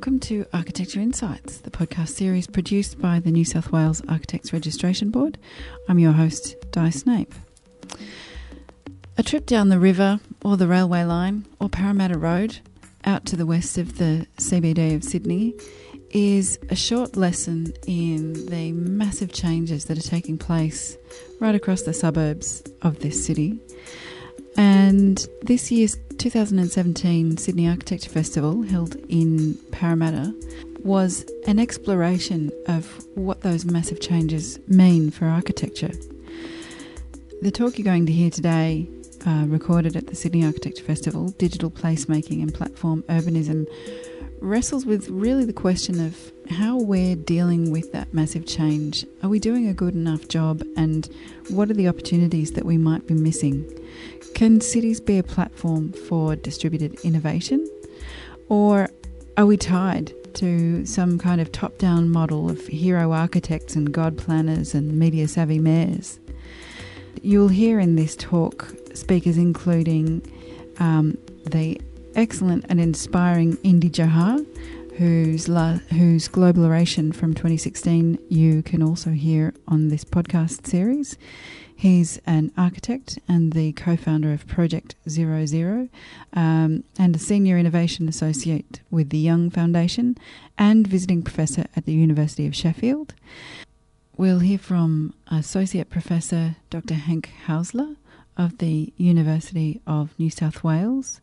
Welcome to Architecture Insights, the podcast series produced by the New South Wales Architects Registration Board. I'm your host, Di Snape. A trip down the river or the railway line or Parramatta Road out to the west of the CBD of Sydney is a short lesson in the massive changes that are taking place right across the suburbs of this city. And this year's 2017 Sydney Architecture Festival, held in Parramatta, was an exploration of what those massive changes mean for architecture. The talk you're going to hear today, uh, recorded at the Sydney Architecture Festival, Digital Placemaking and Platform Urbanism, wrestles with really the question of how we're dealing with that massive change. Are we doing a good enough job, and what are the opportunities that we might be missing? Can cities be a platform for distributed innovation? Or are we tied to some kind of top down model of hero architects and god planners and media savvy mayors? You'll hear in this talk speakers including um, the excellent and inspiring Indy Johar, whose, la- whose Global Oration from 2016 you can also hear on this podcast series. He's an architect and the co founder of Project Zero Zero um, and a senior innovation associate with the Young Foundation and visiting professor at the University of Sheffield. We'll hear from Associate Professor Dr. Hank Haeusler of the University of New South Wales,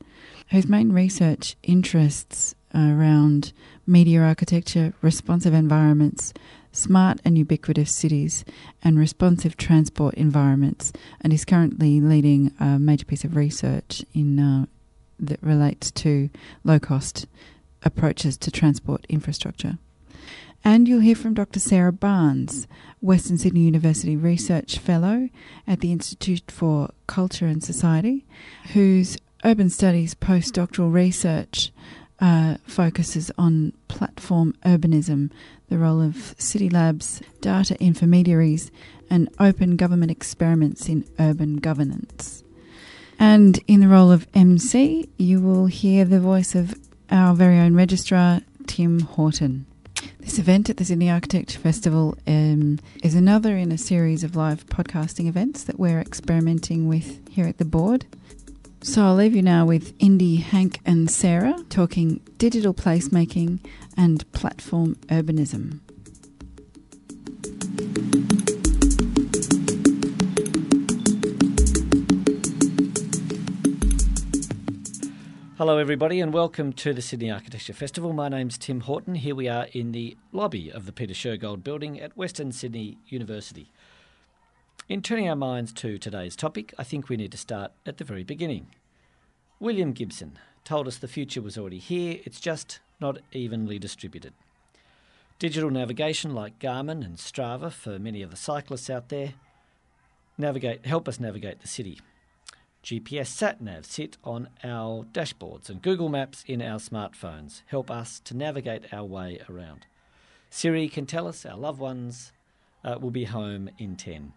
whose main research interests around media architecture, responsive environments, smart and ubiquitous cities, and responsive transport environments, and is currently leading a major piece of research in uh, that relates to low cost approaches to transport infrastructure. And you'll hear from Dr. Sarah Barns, Western Sydney University Research Fellow at the Institute for Culture and Society, whose urban studies postdoctoral research uh, focuses on platform urbanism, the role of city labs, data intermediaries, and open government experiments in urban governance. And in the role of MC, you will hear the voice of our very own registrar, Tim Horton. This event at the Sydney Architecture Festival um, is another in a series of live podcasting events that we're experimenting with here at the board. So I'll leave you now with Indy, Hank, and Sarah talking digital placemaking and platform urbanism. Hello, everybody, and welcome to the Sydney Architecture Festival. My name's Tim Horton. Here we are in the lobby of the Peter Shergold Building at Western Sydney University. In turning our minds to today's topic, I think we need to start at the very beginning. William Gibson told us the future was already here, it's just not evenly distributed. Digital navigation like Garmin and Strava for many of the cyclists out there navigate help us navigate the city. GPS sat nav sit on our dashboards and Google Maps in our smartphones help us to navigate our way around. Siri can tell us our loved ones uh, will be home in 10.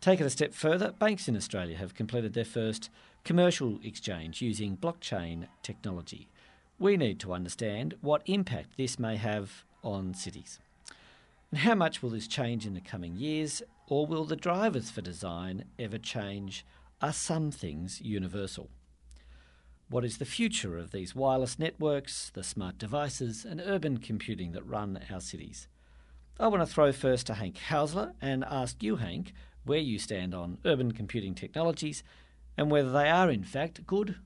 Take it a step further, banks in Australia have completed their first commercial exchange using blockchain technology. We need to understand what impact this may have on cities. And how much will this change in the coming years, or will the drivers for design ever change? Are some things universal? What is the future of these wireless networks, the smart devices, and urban computing that run our cities? I want to throw first to Hank Haeusler and ask you, Hank, where you stand on urban computing technologies and whether they are, in fact, good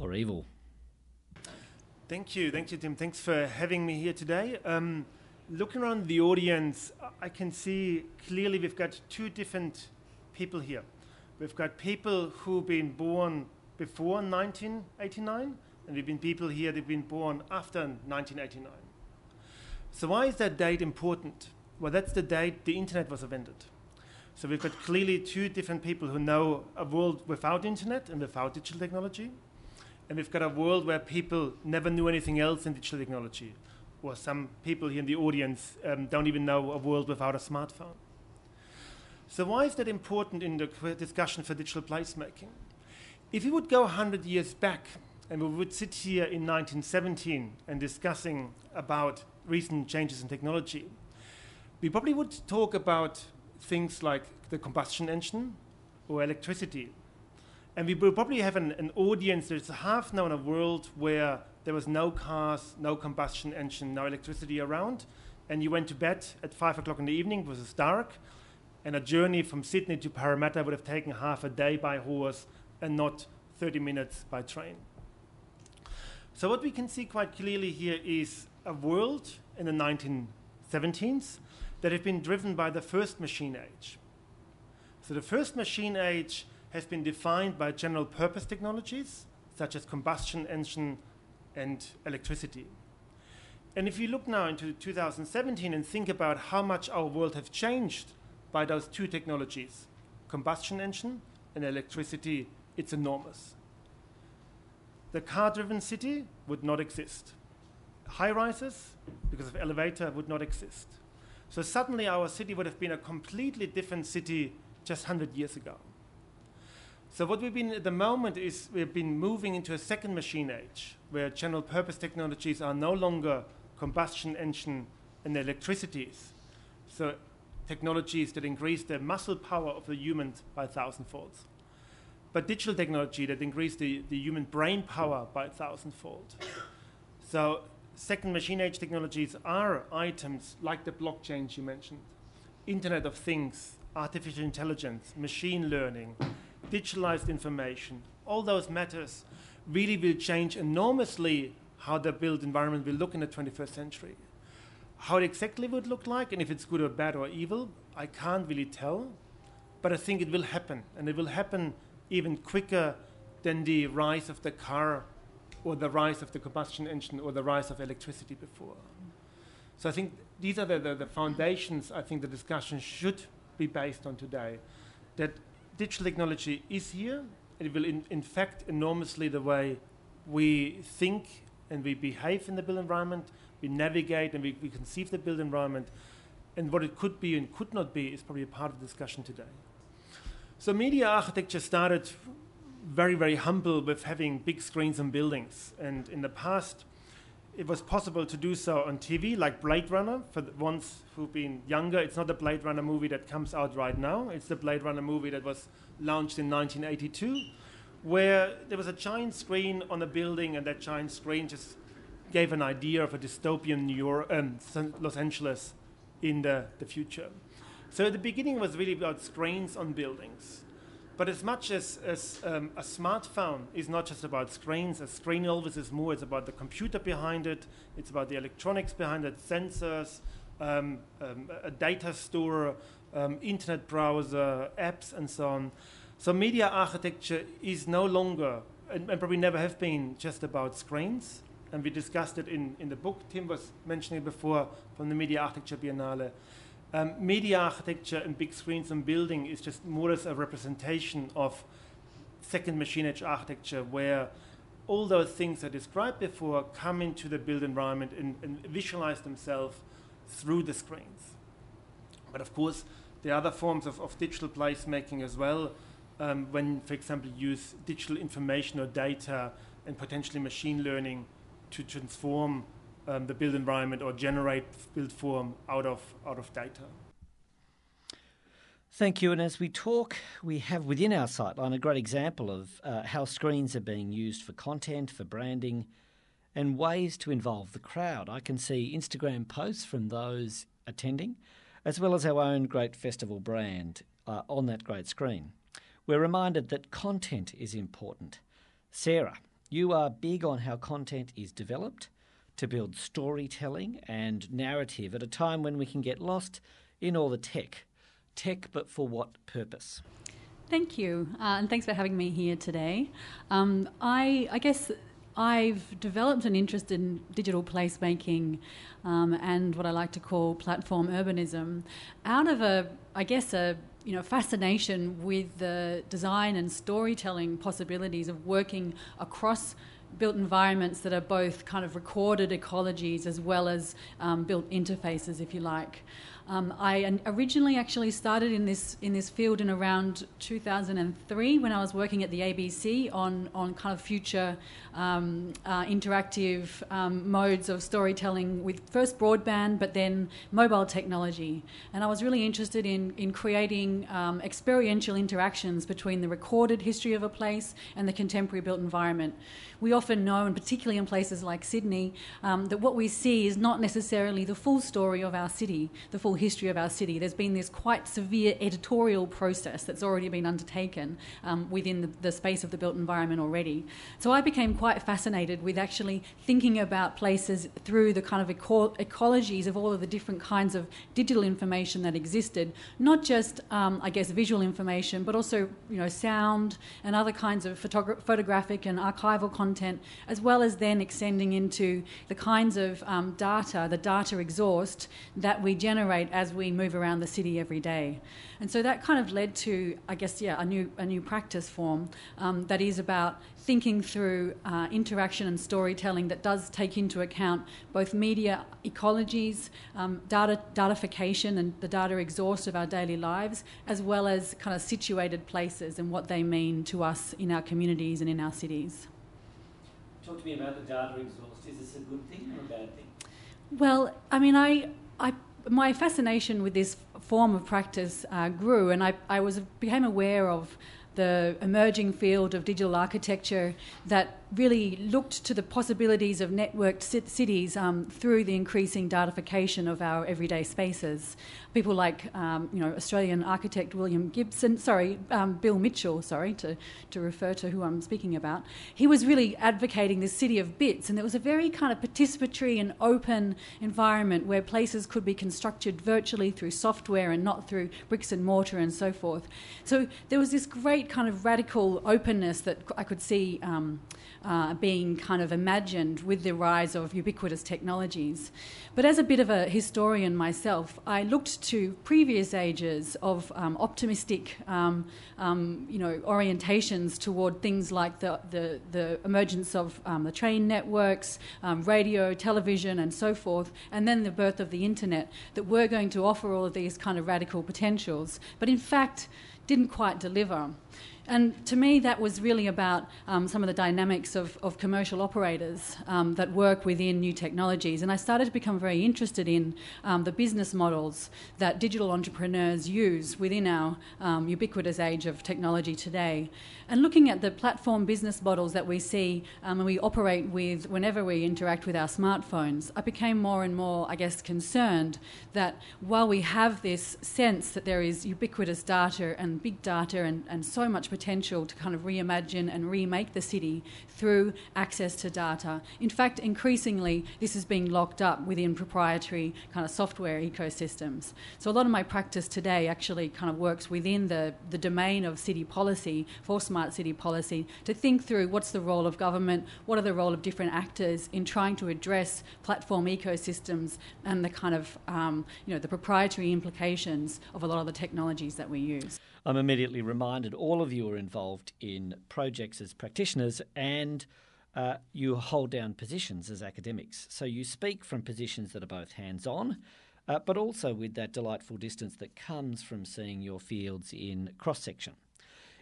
or evil. Thank you. Thank you, Tim. Thanks for having me here today. Um, looking around the audience, I can see clearly we've got two different people here. We've got people who've been born before 1989, and we've been people here that've been born after 1989. So why is that date important? Well, that's the date the internet was invented. So we've got clearly two different people who know a world without internet and without digital technology. And we've got a world where people never knew anything else in digital technology. Or some people here in the audience um, don't even know a world without a smartphone. So why is that important in the discussion for digital placemaking? If we would go 100 years back and we would sit here in 1917 and discussing about recent changes in technology, we probably would talk about things like the combustion engine or electricity. And we will probably have an, an audience that's half now in a world where there was no cars, no combustion engine, no electricity around, and you went to bed at five o'clock in the evening, because it's dark, and a journey from Sydney to Parramatta would have taken half a day by horse and not 30 minutes by train. So, what we can see quite clearly here is a world in the 1917s that have been driven by the first machine age. So, the first machine age has been defined by general purpose technologies such as combustion engine and electricity. And if you look now into 2017 and think about how much our world has changed by those two technologies, combustion engine and electricity, it's enormous. The car driven city would not exist. High rises, because of elevator, would not exist. So suddenly our city would have been a completely different city just 100 years ago. So what we've been at the moment is we've been moving into a second machine age where general purpose technologies are no longer combustion engine and electricities. So technologies that increase the muscle power of the human by a thousandfold. But digital technology that increase the, the human brain power by a thousandfold. So second machine age technologies are items like the blockchains you mentioned, Internet of Things, artificial intelligence, machine learning, digitalized information, all those matters really will change enormously how the built environment will look in the 21st century. How it exactly would look like, and if it's good or bad or evil, I can't really tell. But I think it will happen, and it will happen even quicker than the rise of the car or the rise of the combustion engine or the rise of electricity before. So I think these are the, the, the foundations I think the discussion should be based on today. That digital technology is here, and it will in, infect enormously the way we think and we behave in the built environment, we navigate and we, we conceive the built environment, and what it could be and could not be is probably a part of the discussion today. So media architecture started very, very humble with having big screens on buildings. And in the past, it was possible to do so on TV, like Blade Runner. For the ones who've been younger, it's not the Blade Runner movie that comes out right now. It's the Blade Runner movie that was launched in 1982 where there was a giant screen on a building, and that giant screen just gave an idea of a dystopian New York, um, Los Angeles in the, the future. So the beginning was really about screens on buildings. But as much as, as um, a smartphone is not just about screens, a screen always is more, it's about the computer behind it, it's about the electronics behind it, sensors, um, um, a data store, um, internet browser, apps, and so on. So media architecture is no longer, and, and, probably never have been, just about screens. And we discussed it in, in the book Tim was mentioning before from the Media Architecture Biennale. Um, media architecture and big screens and building is just more as a representation of second machine age architecture where all those things I described before come into the built environment and, and visualize themselves through the screens. But of course, there are other forms of, of digital placemaking as well um, when, for example, you use digital information or data and potentially machine learning to transform um, the built environment or generate built form out of, out of data. Thank you. And as we talk, we have within our sightline a great example of uh, how screens are being used for content, for branding, and ways to involve the crowd. I can see Instagram posts from those attending, as well as our own great festival brand uh, on that great screen we're reminded that content is important. Sarah, you are big on how content is developed to build storytelling and narrative at a time when we can get lost in all the tech. Tech, but for what purpose? Thank you, uh, and thanks for having me here today. Um, I, I guess I've developed an interest in digital placemaking um, and what I like to call platform urbanism out of a, I guess, a you know, fascination with the design and storytelling possibilities of working across built environments that are both kind of recorded ecologies as well as um, built interfaces, if you like. Um, I originally actually started in this in this field in around 2003 when I was working at the ABC on on kind of future um, uh, interactive um, modes of storytelling with first broadband, but then mobile technology. And I was really interested in in creating um, experiential interactions between the recorded history of a place and the contemporary built environment we often know, and particularly in places like Sydney, um, that what we see is not necessarily the full story of our city, the full history of our city. There's been this quite severe editorial process that's already been undertaken um, within the, the, space of the built environment already. So I became quite fascinated with actually thinking about places through the kind of eco- ecologies of all of the different kinds of digital information that existed, not just, um, I guess, visual information, but also, you know, sound and other kinds of photogra- photographic and archival content as well as then extending into the kinds of um, data, the data exhaust that we generate as we move around the city every day. And so that kind of led to, I guess, yeah, a new, a new practice form um, that is about thinking through uh, interaction and storytelling that does take into account both media ecologies, um, data datification and the data exhaust of our daily lives, as well as kind of situated places and what they mean to us in our communities and in our cities. Talk to me about the data exhaust. Is this a good thing or a bad thing? Well, I mean, I, I my fascination with this form of practice uh, grew, and I, I was became aware of the emerging field of digital architecture that really looked to the possibilities of networked cities um, through the increasing datification of our everyday spaces. People like, um, you know, Australian architect William Gibson, sorry, um, Bill Mitchell, sorry, to, to refer to who I'm speaking about, he was really advocating this city of bits, and it was a very kind of participatory and open environment where places could be constructed virtually through software and not through bricks and mortar and so forth. So there was this great kind of radical openness that I could see. Uh, being kind of imagined with the rise of ubiquitous technologies. But as a bit of a historian myself, I looked to previous ages of um, optimistic, um, um, you know, orientations toward things like the, the, the emergence of um, the train networks, um, radio, television, and so forth, and then the birth of the internet that were going to offer all of these kind of radical potentials. But in fact, didn't quite deliver. And to me, that was really about um, some of the dynamics of, of commercial operators um, that work within new technologies. And I started to become very interested in um, the business models that digital entrepreneurs use within our um, ubiquitous age of technology today. And looking at the platform business models that we see um, and we operate with whenever we interact with our smartphones, I became more and more, I guess, concerned that while we have this sense that there is ubiquitous data and big data and, and so much potential to kind of reimagine and remake the city through access to data. In fact, increasingly, this is being locked up within proprietary kind of software ecosystems. So a lot of my practice today actually kind of works within the, the domain of city policy, for smart city policy, to think through what's the role of government, what are the role of different actors in trying to address platform ecosystems and the kind of, um, you know, the proprietary implications of a lot of the technologies that we use. I'm immediately reminded all of you are involved in projects as practitioners and uh, you hold down positions as academics. So you speak from positions that are both hands on, uh, but also with that delightful distance that comes from seeing your fields in cross section.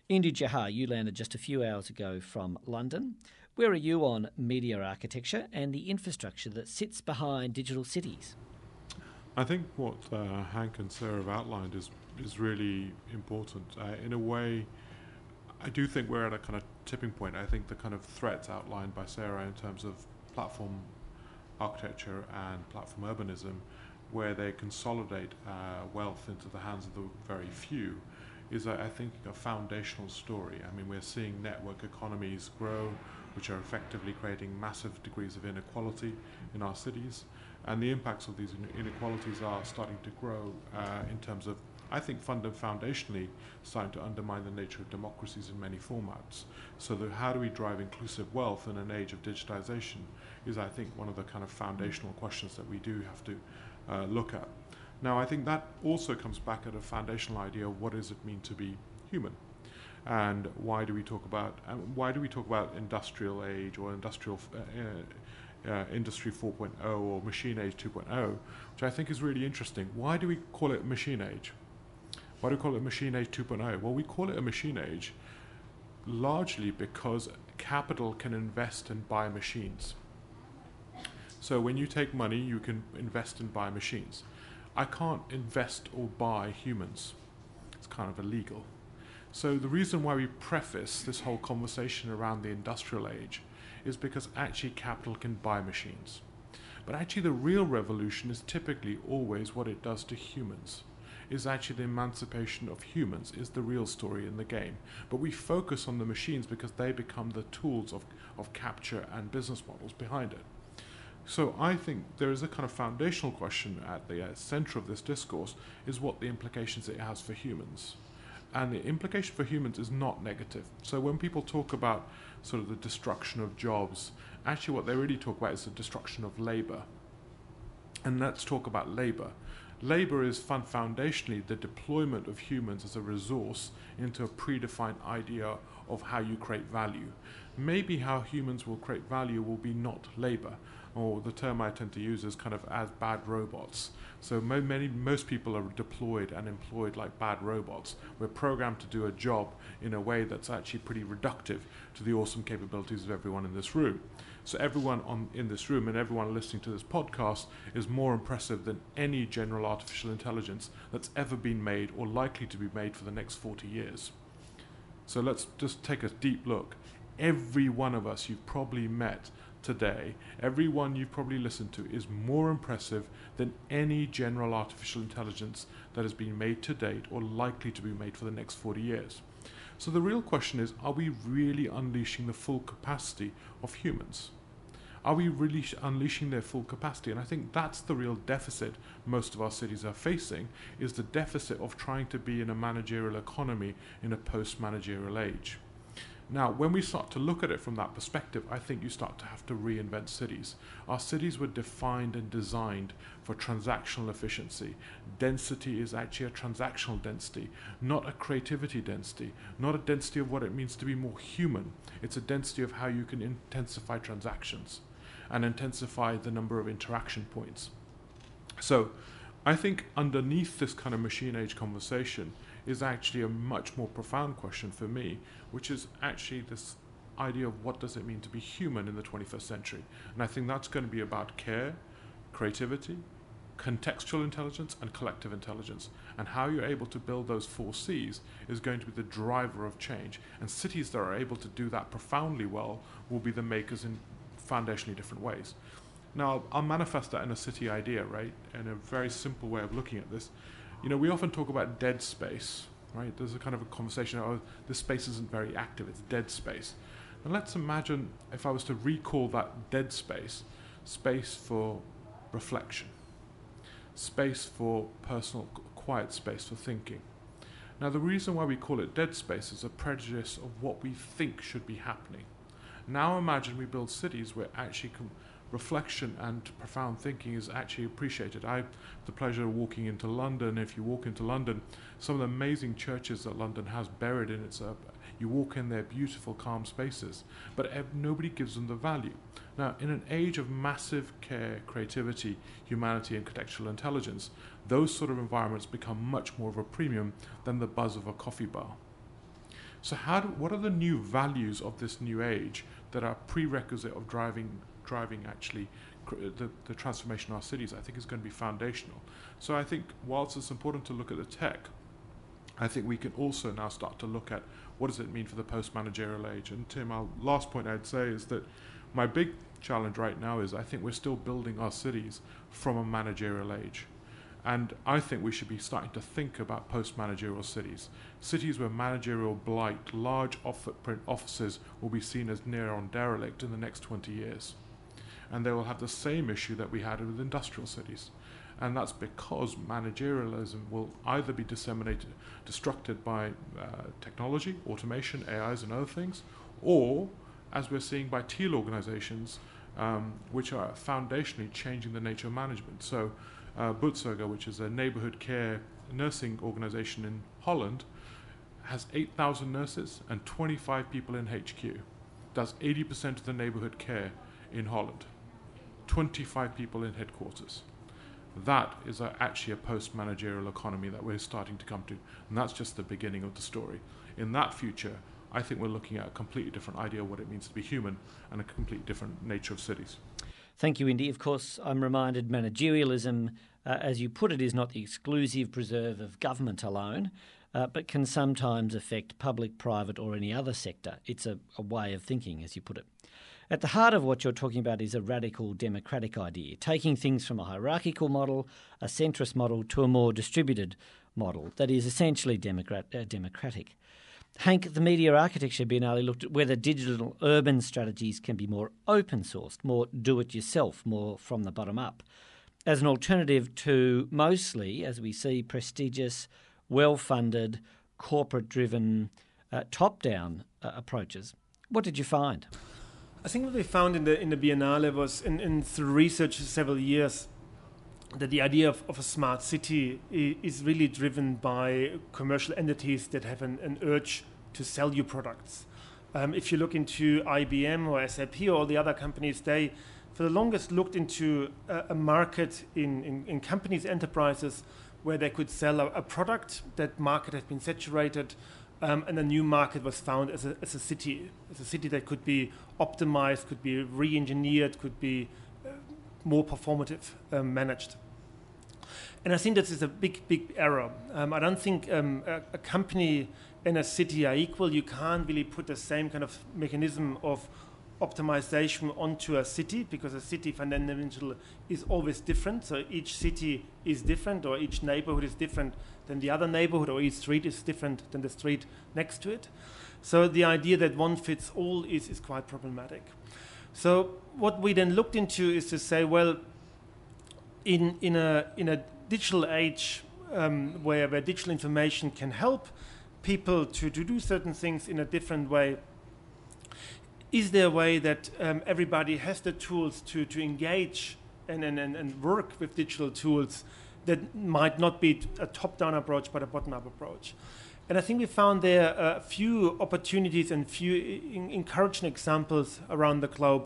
Indy Johar, you landed just a few hours ago from London. Where are you on media architecture and the infrastructure that sits behind digital cities? I think what uh, Hank and Sarah have outlined is is really important. Uh, in a way, I do think we're at a kind of tipping point. I think the kind of threats outlined by Sarah in terms of platform architecture and platform urbanism, where they consolidate uh, wealth into the hands of the very few, is I think a foundational story. I mean, we're seeing network economies grow, which are effectively creating massive degrees of inequality in our cities, and the impacts of these inequalities are starting to grow uh, in terms of I think funda- foundationally starting to undermine the nature of democracies in many formats. So the, how do we drive inclusive wealth in an age of digitization is, I think, one of the kind of foundational questions that we do have to uh, look at. Now, I think that also comes back at a foundational idea of what does it mean to be human, and why do we talk about um, why do we talk about industrial age or industrial uh, uh, uh, Industry 4.0 or Machine Age 2.0, which I think is really interesting. Why do we call it Machine Age? Why do we call it Machine Age 2.0? Well, we call it a Machine Age largely because capital can invest and buy machines. So when you take money, you can invest and buy machines. I can't invest or buy humans. It's kind of illegal. So the reason why we preface this whole conversation around the industrial age is because actually capital can buy machines. But actually the real revolution is typically always what it does to humans. Is actually the emancipation of humans is the real story in the game. But we focus on the machines because they become the tools of, of capture and business models behind it. So I think there is a kind of foundational question at the uh, center of this discourse is what the implications it has for humans. And the implication for humans is not negative. So when people talk about sort of the destruction of jobs, actually what they really talk about is the destruction of labor. And let's talk about labor. Labor is fun foundationally the deployment of humans as a resource into a predefined idea of how you create value. Maybe how humans will create value will be not labor, or the term I tend to use is kind of as bad robots. So mo- many, most people are deployed and employed like bad robots. We're programmed to do a job in a way that's actually pretty reductive to the awesome capabilities of everyone in this room. So everyone on, in this room and everyone listening to this podcast is more impressive than any general artificial intelligence that's ever been made or likely to be made for the next 40 years. So let's just take a deep look. Every one of us you've probably met today, everyone you've probably listened to, is more impressive than any general artificial intelligence that has been made to date or likely to be made for the next 40 years. So the real question is are we really unleashing the full capacity of humans? Are we really unleashing their full capacity? And I think that's the real deficit most of our cities are facing is the deficit of trying to be in a managerial economy in a post-managerial age. Now, when we start to look at it from that perspective, I think you start to have to reinvent cities. Our cities were defined and designed for transactional efficiency. Density is actually a transactional density, not a creativity density, not a density of what it means to be more human. It's a density of how you can intensify transactions and intensify the number of interaction points. So, I think underneath this kind of machine age conversation is actually a much more profound question for me, which is actually this idea of what does it mean to be human in the 21st century. And I think that's going to be about care, creativity, contextual intelligence, and collective intelligence. And how you're able to build those four C's is going to be the driver of change. And cities that are able to do that profoundly well will be the makers in foundationally different ways. Now, I'll manifest that in a city idea, right? In a very simple way of looking at this. You know, we often talk about dead space, right? There's a kind of a conversation, oh, this space isn't very active, it's dead space. And let's imagine if I was to recall that dead space, space for reflection, space for personal, quiet space for thinking. Now, the reason why we call it dead space is a prejudice of what we think should be happening. Now, imagine we build cities where actually reflection and profound thinking is actually appreciated. I have the pleasure of walking into London. If you walk into London, some of the amazing churches that London has buried in its, uh, you walk in their beautiful, calm spaces, but nobody gives them the value. Now, in an age of massive care, creativity, humanity, and contextual intelligence, those sort of environments become much more of a premium than the buzz of a coffee bar. So, how do, what are the new values of this new age that are prerequisite of driving driving actually the, the transformation of our cities, I think is going to be foundational. So I think whilst it's important to look at the tech, I think we can also now start to look at what does it mean for the post-managerial age. And Tim, our last point I'd say is that my big challenge right now is I think we're still building our cities from a managerial age. And I think we should be starting to think about post managerial cities. Cities where managerial blight, large off footprint offices will be seen as near on derelict in the next 20 years and they will have the same issue that we had with industrial cities. And that's because managerialism will either be disseminated, destructed by uh, technology, automation, AIs, and other things, or, as we're seeing by teal organizations, um, which are foundationally changing the nature of management. So, uh, which is a neighborhood care nursing organization in Holland, has 8,000 nurses and 25 people in HQ, does 80% of the neighborhood care in Holland. 25 people in headquarters. That is a, actually a post managerial economy that we're starting to come to. And that's just the beginning of the story. In that future, I think we're looking at a completely different idea of what it means to be human and a completely different nature of cities. Thank you, Indy. Of course, I'm reminded managerialism, uh, as you put it, is not the exclusive preserve of government alone, uh, but can sometimes affect public, private, or any other sector. It's a, a way of thinking, as you put it. At the heart of what you're talking about is a radical democratic idea, taking things from a hierarchical model, a centrist model, to a more distributed model that is essentially democrat, uh, democratic. Hank, the Media Architecture Biennale looked at whether digital urban strategies can be more open sourced, more do it yourself, more from the bottom up, as an alternative to mostly, as we see, prestigious, well funded, corporate driven, uh, top down uh, approaches. What did you find? I think what we found in the in the Biennale was in, in through research several years that the idea of, of a smart city is really driven by commercial entities that have an, an urge to sell you products. Um, if you look into IBM or SAP or all the other companies, they for the longest looked into a, a market in, in, in, companies, enterprises, where they could sell a, a product. That market has been saturated um, and a new market was found as a, as a city, as a city that could be optimized, could be re-engineered, could be more performative um, managed. And I think this is a big, big error. Um, I don't think um, a, a, company and a city are equal. You can't really put the same kind of mechanism of optimization onto a city because a city fundamentally is always different. So each city is different, or each neighborhood is different than the other neighborhood, or each street is different than the street next to it. So the idea that one fits all is, is quite problematic. So what we then looked into is to say, well, in, in, a, in a digital age um, where, where digital information can help people to, to do certain things in a different way, is there a way that um, everybody has the tools to, to engage and, and, and work with digital tools that might not be a top-down approach but a bottom-up approach? And I think we found there a few opportunities and few encouraging examples around the globe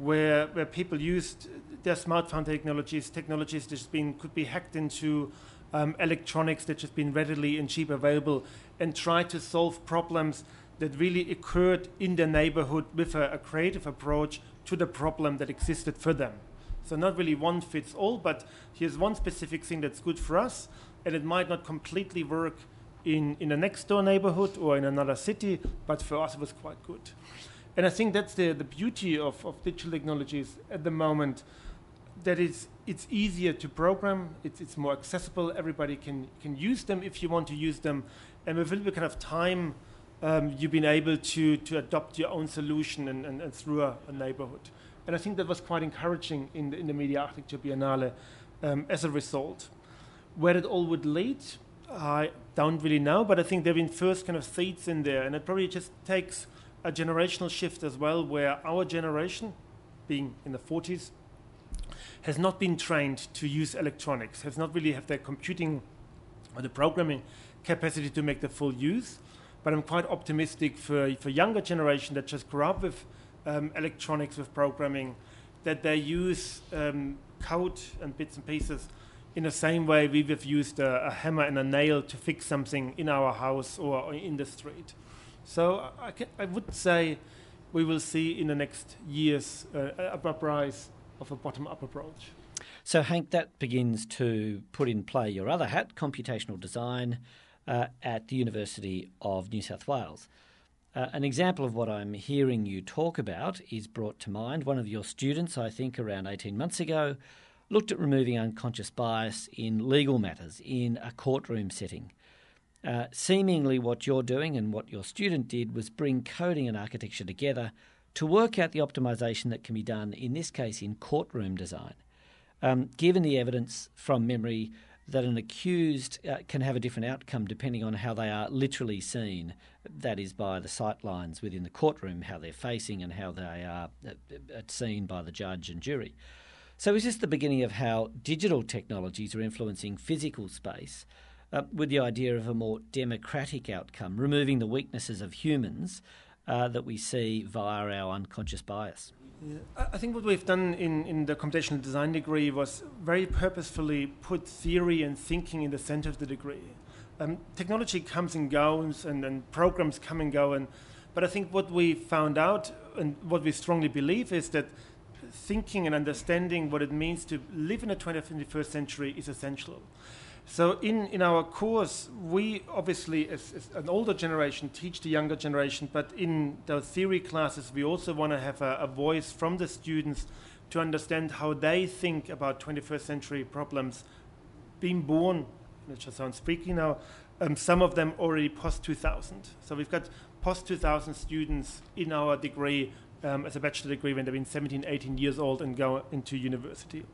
where, where people used their smartphone technologies, technologies that just been, could be hacked into um, electronics that just been readily and cheap available and try to solve problems that really occurred in their neighborhood with a, a creative approach to the problem that existed for them. So not really one fits all, but here's one specific thing that's good for us, and it might not completely work in, in a next door neighborhood or in another city, but for us it was quite good. And I think that's the, the beauty of, of digital technologies at the moment, that it's, it's easier to program, it's, it's more accessible, everybody can, can use them if you want to use them, and with a little bit kind of time, um, you've been able to, to adopt your own solution and, and, and through a, a, neighborhood. And I think that was quite encouraging in the, in the Media Architecture Biennale um, as a result. Where it all would lead, I don't really know, but I think there have been first kind of seeds in there, and it probably just takes a generational shift as well, where our generation, being in the 40s, has not been trained to use electronics, has not really have their computing or the programming capacity to make the full use. But I'm quite optimistic for, for younger generation that just grew up with um, electronics, with programming, that they use um, code and bits and pieces in the same way we have used a, a, hammer and a nail to fix something in our house or in the street. So I, can, I would say we will see in the next years uh, a uprise of a bottom-up approach. So Hank, that begins to put in play your other hat, computational design uh, at the University of New South Wales. Uh, an example of what I'm hearing you talk about is brought to mind. One of your students, I think around 18 months ago, looked at removing unconscious bias in legal matters in a courtroom setting. Uh, seemingly, what you're doing and what your student did was bring coding and architecture together to work out the optimization that can be done, in this case, in courtroom design. Um, given the evidence from memory that an accused uh, can have a different outcome depending on how they are literally seen. That is, by the sight lines within the courtroom, how they're facing, and how they are uh, uh, seen by the judge and jury. So, is this the beginning of how digital technologies are influencing physical space uh, with the idea of a more democratic outcome, removing the weaknesses of humans uh, that we see via our unconscious bias? Yeah. I think what we've done in, in the computational design degree was very purposefully put theory and thinking in the center of the degree. Um, technology comes and goes, and, and programs come and go, and but I think what we found out and what we strongly believe is that thinking and understanding what it means to live in the 21st century is essential. So in, in our course, we obviously, as, as, an older generation, teach the younger generation, but in the theory classes, we also want to have a, a, voice from the students to understand how they think about 21st century problems being born, let's just sound speaking now, um, some of them already post-2000. So we've got post-2000 students in our degree um, as a bachelor degree when they've been 17, 18 years old and go into university.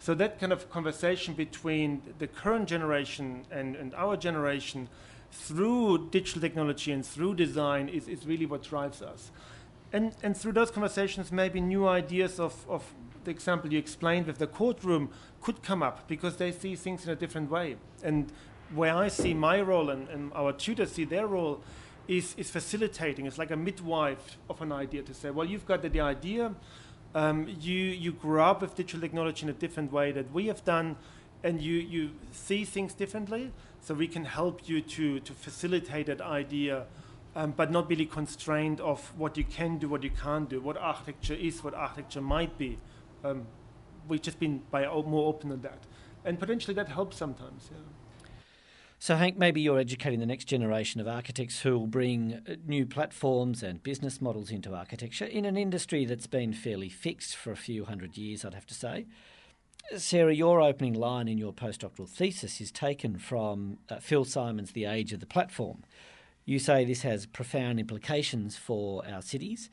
So that kind of conversation between the current generation and, and our generation through digital technology and through design is, is really what drives us. And, and through those conversations, maybe new ideas of, of the example you explained with the courtroom could come up because they see things in a different way. And where I see my role and, and our tutors see their role is, is facilitating. It's like a midwife of an idea to say, well, you've got the, the idea, um, you, you grow up with digital technology in a different way that we have done, and you, you see things differently. So we can help you to, to facilitate that idea, um, but not really constrained of what you can do, what you can't do, what architecture is, what architecture might be. Um, we've just been by more open than that, and potentially that helps sometimes. Yeah. So, Hank, maybe you're educating the next generation of architects who will bring uh, new platforms and business models into architecture in an industry that's been fairly fixed for a few hundred years, I'd have to say. Sarah, your opening line in your postdoctoral thesis is taken from uh, Phil Simon's The Age of the Platform. You say this has profound implications for our cities.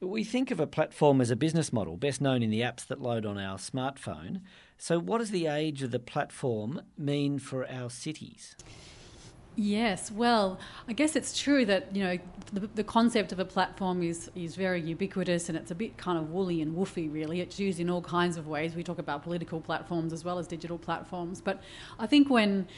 We think of a platform as a business model, best known in the apps that load on our smartphone. So, what does the age of the platform mean for our cities? Yes, well, I guess it's true that you know the, the, concept of a platform is is very ubiquitous and it's a bit kind of woolly and woofy. Really, it's used in all kinds of ways. We talk about political platforms as well as digital platforms, but I think when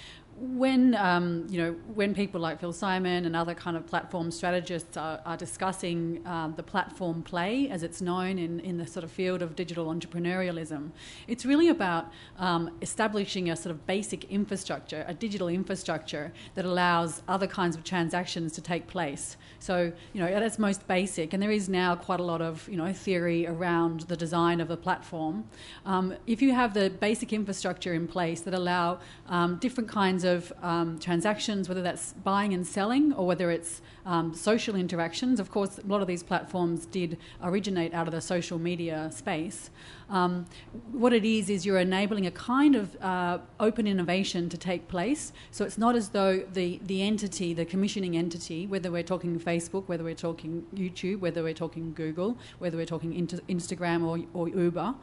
when um, you know when people like Phil Simon and other kind of platform strategists are, are discussing um, the platform play as it's known in, in the sort of field of digital entrepreneurialism, it's really about um, establishing a sort of basic infrastructure, a digital infrastructure that allows other kinds of transactions to take place. So you know at its most basic, and there is now quite a lot of you know theory around the design of a platform. Um, if you have the basic infrastructure in place that allow um, different kinds of of um, transactions, whether that's buying and selling or whether it's um, social interactions. Of course, a lot of these platforms did originate out of the social media space. Um, what it is, is you're enabling a kind of uh, open innovation to take place. So it's not as though the, the entity, the commissioning entity, whether we're talking Facebook, whether we're talking YouTube, whether we're talking Google, whether we're talking Instagram or, or Uber,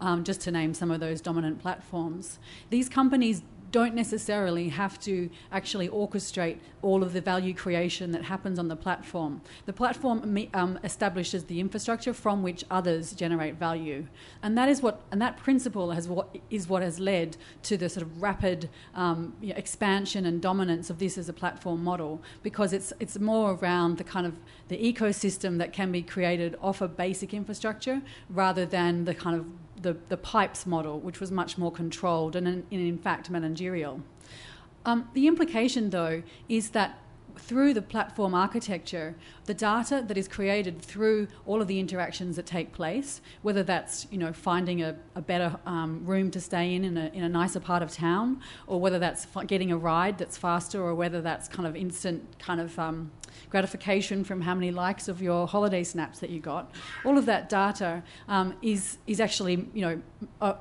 um, just to name some of those dominant platforms, these companies don't necessarily have to actually orchestrate all of the value creation that happens on the platform. The platform um, establishes the infrastructure from which others generate value, and that is what and that principle has what is what has led to the sort of rapid um, you know, expansion and dominance of this as a platform model because it's it's more around the kind of the ecosystem that can be created off a basic infrastructure rather than the kind of the, the pipes model, which was much more controlled and, in, in fact, managerial. Um, the implication, though, is that through the platform architecture, the data that is created through all of the interactions that take place, whether that's you know finding a, a better um, room to stay in in a, in a nicer part of town, or whether that's getting a ride that's faster, or whether that's kind of instant kind of um, gratification from how many likes of your holiday snaps that you got. All of that data um, is is actually you know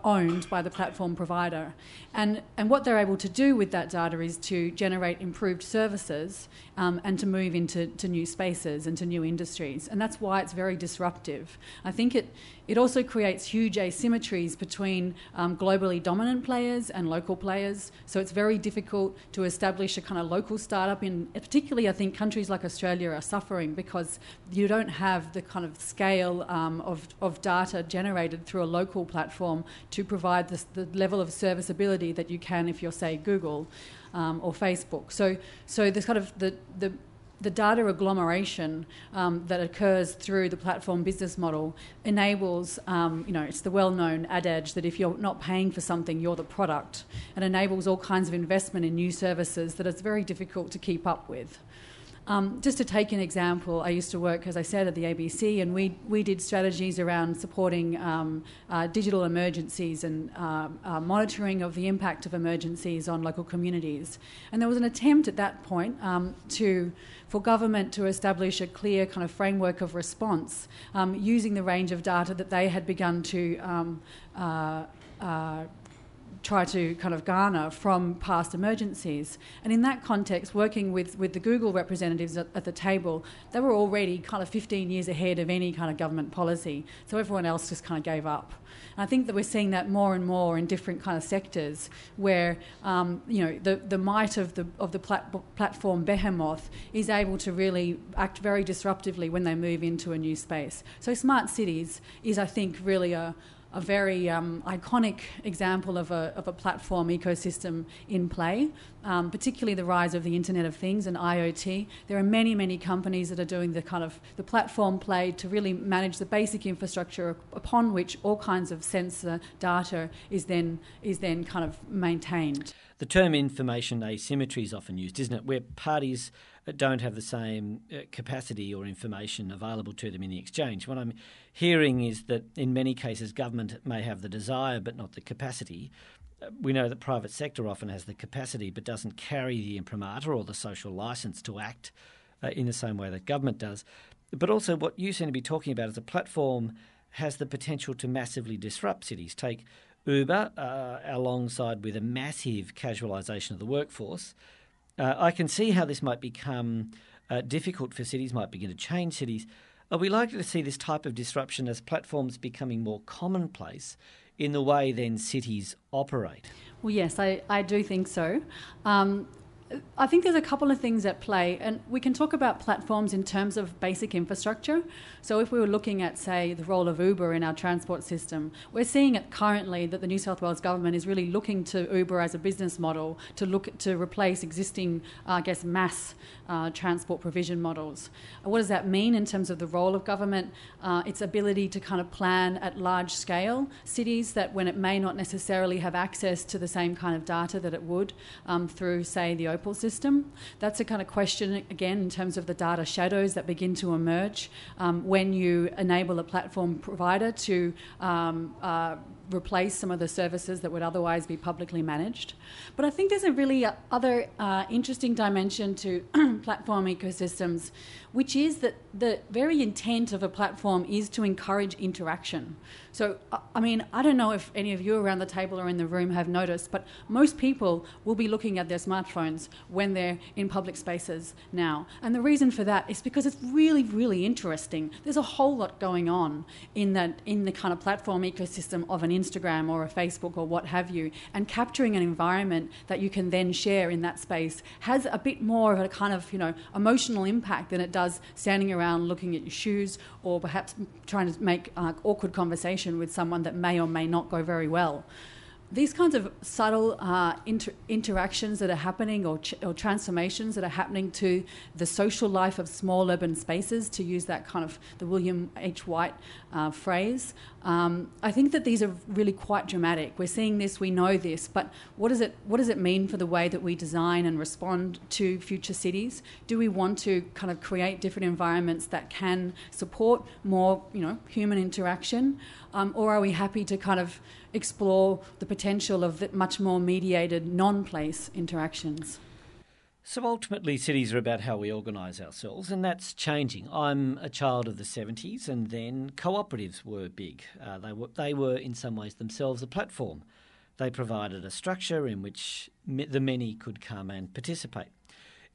owned by the platform provider, and and what they're able to do with that data is to generate improved services um, and to move into to new spaces and to new industries, and that's why it's very disruptive. I think it it also creates huge asymmetries between um, globally dominant players and local players. So it's very difficult to establish a kind of local startup in, particularly, I think countries like Australia are suffering because you don't have the kind of scale um, of, of data generated through a local platform to provide this, the level of serviceability that you can if you're, say, Google um, or Facebook. So, so this kind of the, the the data agglomeration um, that occurs through the platform business model enables, um, you know, it's the well-known adage that if you're not paying for something, you're the product, and enables all kinds of investment in new services that it's very difficult to keep up with. Um, just to take an example, I used to work, as I said, at the ABC, and we, we did strategies around supporting um, uh, digital emergencies and uh, uh, monitoring of the impact of emergencies on local communities. And there was an attempt at that point um, to for government to establish a clear kind of framework of response um, using the range of data that they had begun to um, uh, uh, try to kind of garner from past emergencies. And in that context, working with, with the Google representatives at, at, the table, they were already kind of 15 years ahead of any kind of government policy. So everyone else just kind of gave up. And I think that we're seeing that more and more in different kind of sectors where, um, you know, the, the might of the, of the plat- platform behemoth is able to really act very disruptively when they move into a new space. So smart cities is, I think, really a, a very um, iconic example of a, of a platform ecosystem in play, um, particularly the rise of the Internet of Things and IoT. There are many, many companies that are doing the kind of the platform play to really manage the basic infrastructure upon which all kinds of sensor data is then is then kind of maintained. The term information asymmetry is often used, isn't it? Where parties don't have the same uh, capacity or information available to them in the exchange. What I'm hearing is that in many cases government may have the desire but not the capacity. Uh, we know that private sector often has the capacity but doesn't carry the imprimatur or the social license to act uh, in the same way that government does. But also, what you seem to be talking about is a platform has the potential to massively disrupt cities. Take Uber uh, alongside with a massive casualisation of the workforce uh, I can see how this might become uh, difficult for cities, might begin to change cities. Are we likely to see this type of disruption as platforms becoming more commonplace in the way then cities operate? Well, yes, I, I do think so. Um, I think there's a couple of things at play, and we can talk about platforms in terms of basic infrastructure. So, if we were looking at, say, the role of Uber in our transport system, we're seeing it currently that the New South Wales government is really looking to Uber as a business model to look to replace existing, I guess, mass uh, transport provision models. what does that mean in terms of the role of government? Uh, its ability to kind of plan at large scale cities that, when it may not necessarily have access to the same kind of data that it would um, through, say, the Opal system. That's a kind of question, again, in terms of the data shadows that begin to emerge um, when you enable a platform provider to um, uh, replace some of the services that would otherwise be publicly managed. But I think there's a really uh, other uh, interesting dimension to platform ecosystems, which is that the very intent of a platform is to encourage interaction. So, I mean, I don't know if any of you around the table or in the room have noticed, but most people will be looking at their smartphones when they're in public spaces now. And the reason for that is because it's really, really interesting. There's a whole lot going on in that in the kind of platform ecosystem of an Instagram or a Facebook or what have you, and capturing an environment that you can then share in that space has a bit more of a kind of you know emotional impact than it does standing around looking at your shoes or perhaps trying to make uh, awkward conversation with someone that may or may not go very well these kinds of subtle uh, inter- interactions that are happening or, ch- or, transformations that are happening to the social life of small urban spaces, to use that kind of the William H. Whyte uh, phrase, um, I think that these are really quite dramatic. We're seeing this, we know this, but what does it what does it mean for the way that we design and respond to future cities? Do we want to kind of create different environments that can support more, you know, human interaction, um, or are we happy to kind of explore the potential of much more mediated non-place interactions? So ultimately, cities are about how we organise ourselves, and that's changing. I'm a child of the 70s, and then cooperatives were big. Uh, they, were, they were, in some ways, themselves a platform. They provided a structure in which the many could come and participate.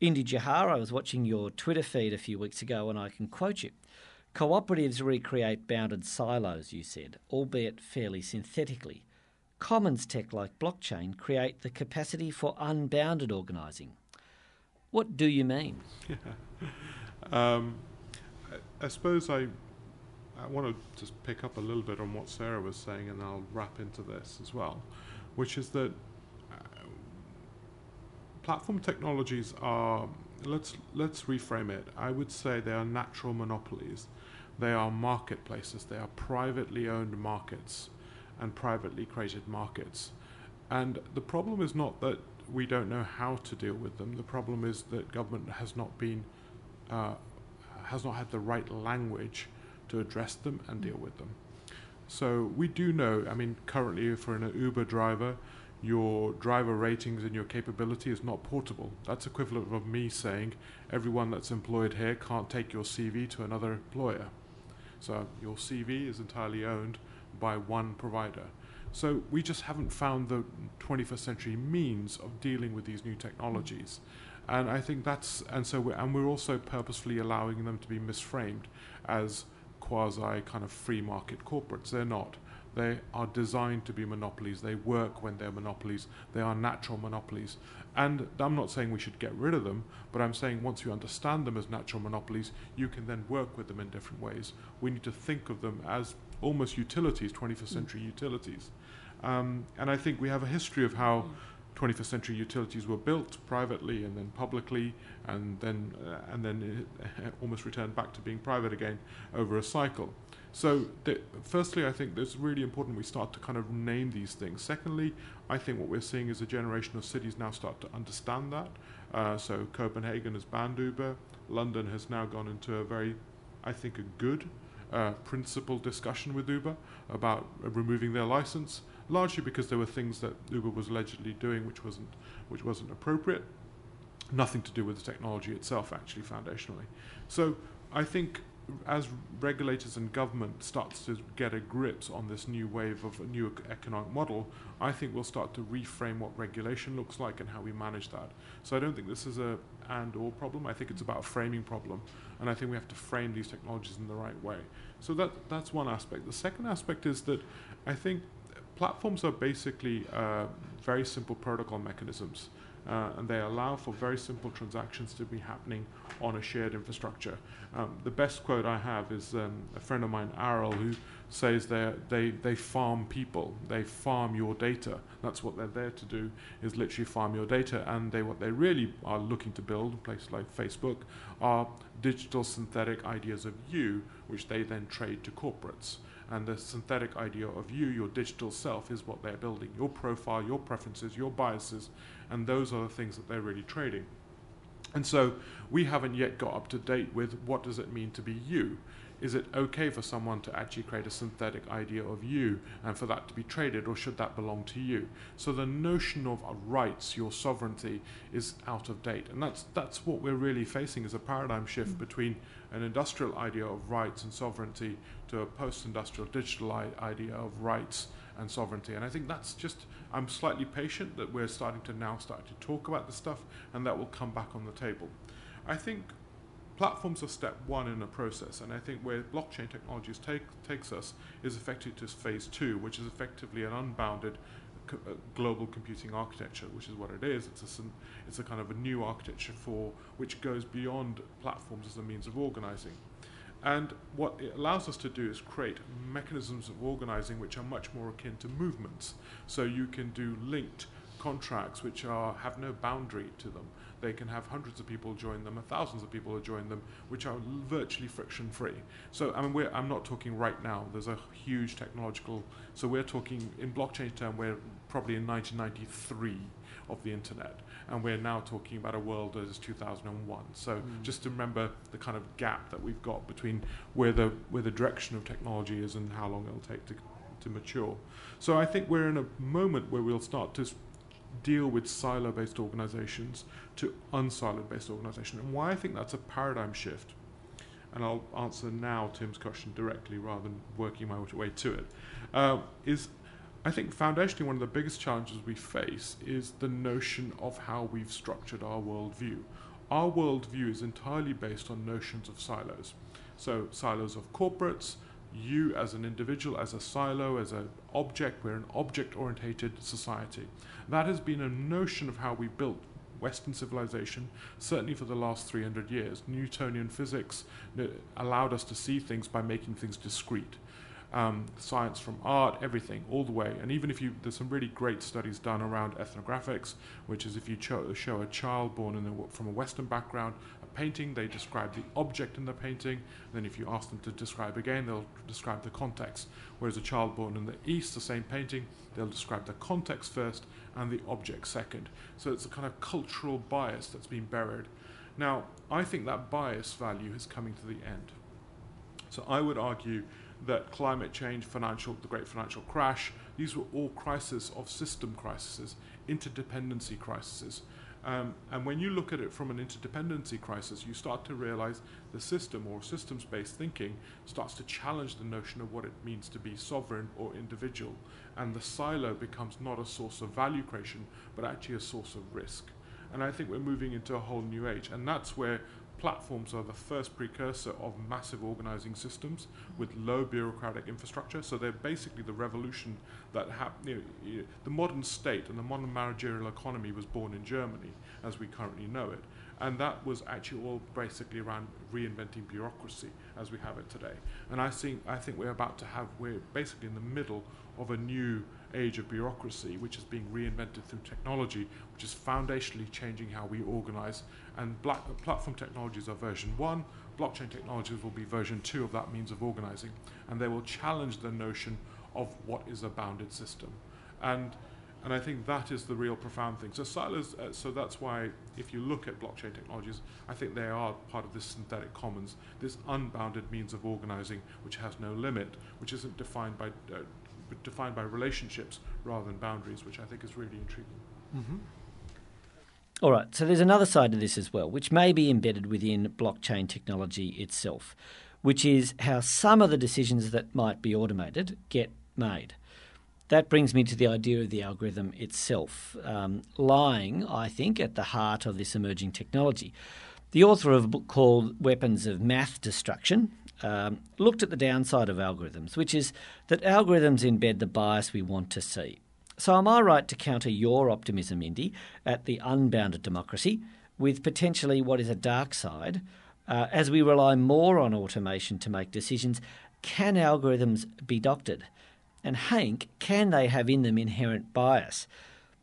Indy Johar, I was watching your Twitter feed a few weeks ago, and I can quote you. Cooperatives recreate bounded silos, you said, albeit fairly synthetically. Commons tech like blockchain create the capacity for unbounded organising. What do you mean? um, I, I, suppose I, I want to just pick up a little bit on what Sarah was saying, and I'll wrap into this as well, which is that uh, platform technologies are let's let's reframe it. I would say they are natural monopolies. They are marketplaces. They are privately owned markets and privately created markets. And the problem is not that we don't know how to deal with them. The problem is that government has not been uh, has not had the right language to address them and deal with them. So we do know. I mean, currently, for an Uber driver, your driver ratings and your capability is not portable. That's equivalent of me saying everyone that's employed here can't take your CV to another employer. So your CV is entirely owned by one provider. So we just haven't found the 21st century means of dealing with these new technologies. And I think that's, and so, we're, and we're also purposefully allowing them to be misframed as quasi kind of free market corporates. They're not. They are designed to be monopolies. They work when they're monopolies. They are natural monopolies. And I'm not saying we should get rid of them, but I'm saying once you understand them as natural monopolies, you can then work with them in different ways. We need to think of them as almost utilities, 21st century utilities. Um, and I think we have a history of how 21st century utilities were built privately and then publicly, and then uh, and then almost returned back to being private again over a cycle. So, th- firstly, I think it's really important we start to kind of name these things. Secondly, I think what we're seeing is a generation of cities now start to understand that. Uh, so, Copenhagen has banned Uber. London has now gone into a very, I think, a good uh, principled discussion with Uber about uh, removing their license, largely because there were things that Uber was allegedly doing which wasn't, which wasn't appropriate. Nothing to do with the technology itself, actually, foundationally. So, I think as regulators and government starts to get a grip on this new wave of a new economic model, I think we'll start to reframe what regulation looks like and how we manage that. So I don't think this is a and or problem. I think it's about a framing problem, and I think we have to frame these technologies in the right way. So that that's one aspect. The second aspect is that I think platforms are basically uh, very simple protocol mechanisms uh, and they allow for very simple transactions to be happening on a shared infrastructure. Um, the best quote I have is um, a friend of mine, Arel, who says they they they farm people, they farm your data. That's what they're there to do is literally farm your data, and they what they really are looking to build, places like Facebook, are digital synthetic ideas of you, which they then trade to corporates and the synthetic idea of you, your digital self, is what they're building. Your profile, your preferences, your biases, and those are the things that they're really trading. And so we haven't yet got up to date with what does it mean to be you. Is it okay for someone to actually create a synthetic idea of you and for that to be traded, or should that belong to you? So the notion of rights, your sovereignty, is out of date, and that's that's what we're really facing is a paradigm shift mm. between an industrial idea of rights and sovereignty to a post-industrial digital idea of rights and sovereignty. And I think that's just, I'm slightly patient that we're starting to now start to talk about this stuff and that will come back on the table. I think platforms are step one in a process, and I think where blockchain technologies take, takes us is effectively to phase two, which is effectively an unbounded co- uh, global computing architecture, which is what it is. It's a, it's a kind of a new architecture for which goes beyond platforms as a means of organizing. And what it allows us to do is create mechanisms of organizing which are much more akin to movements. So you can do linked contracts which are have no boundary to them. They can have hundreds of people join them, or thousands of people join them, which are virtually friction free. So I mean, I'm not talking right now. There's a huge technological. So we're talking in blockchain term. We're probably in 1993 of the internet. And we're now talking about a world that is 2001. So mm. just to remember the kind of gap that we've got between where the, where the direction of technology is and how long it'll take to, to mature. So I think we're in a moment where we'll start to deal with silo based organizations to unsiloed based organizations. And why I think that's a paradigm shift, and I'll answer now Tim's question directly rather than working my way to it, uh, is I think foundationally one of the biggest challenges we face is the notion of how we've structured our worldview. Our worldview is entirely based on notions of silos. So silos of corporates, you as an individual, as a silo, as an object, we're an object orientated society. That has been a notion of how we built Western civilization, certainly for the last 300 years. Newtonian physics uh, allowed us to see things by making things discrete. Um, science from art, everything, all the way. And even if you, there's some really great studies done around ethnographics, which is if you show a child born a, from a Western background a painting, they describe the object in the painting. Then if you ask them to describe again, they'll describe the context. Whereas a child born in the East, the same painting, they'll describe the context first and the object second. So it's a kind of cultural bias that's been buried. Now, I think that bias value is coming to the end. So I would argue that climate change, financial, the great financial crash, these were all crises of system crises, interdependency crises. Um, and when you look at it from an interdependency crisis, you start to realize the system or systems based thinking starts to challenge the notion of what it means to be sovereign or individual. And the silo becomes not a source of value creation, but actually a source of risk. And I think we're moving into a whole new age. And that's where platforms are the first precursor of massive organizing systems with low bureaucratic infrastructure. So they're basically the revolution that happened. You know, the modern state and the modern managerial economy was born in Germany as we currently know it. And that was actually all basically around reinventing bureaucracy as we have it today. And I think, I think we're about to have, we're basically in the middle of a new age of bureaucracy, which is being reinvented through technology, which is foundationally changing how we organize. And black, platform technologies are version one, blockchain technologies will be version two of that means of organizing. And they will challenge the notion of what is a bounded system. And and I think that is the real profound thing. So silos, uh, so that's why if you look at blockchain technologies, I think they are part of this synthetic commons, this unbounded means of organizing, which has no limit, which isn't defined by uh, defined by relationships rather than boundaries, which I think is really intriguing. Mm-hmm. All right, so there's another side to this as well, which may be embedded within blockchain technology itself, which is how some of the decisions that might be automated get made. That brings me to the idea of the algorithm itself, um, lying, I think, at the heart of this emerging technology. The author of a book called Weapons of Math Destruction um, looked at the downside of algorithms, which is that algorithms embed the bias we want to see. So, am I right to counter your optimism, Indy, at the unbounded democracy with potentially what is a dark side? Uh, as we rely more on automation to make decisions, can algorithms be doctored? And Hank, can they have in them inherent bias?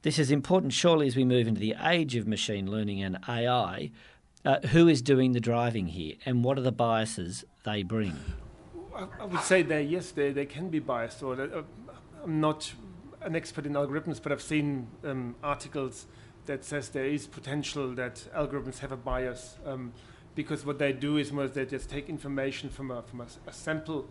This is important, surely, as we move into the age of machine learning and AI. Uh, who is doing the driving here, and what are the biases they bring? I, would say that yes, they, they can be biased. Or uh, I'm not an expert in algorithms, but I've seen um, articles that says there is potential that algorithms have a bias um, because what they do is most they just take information from a from a, a sample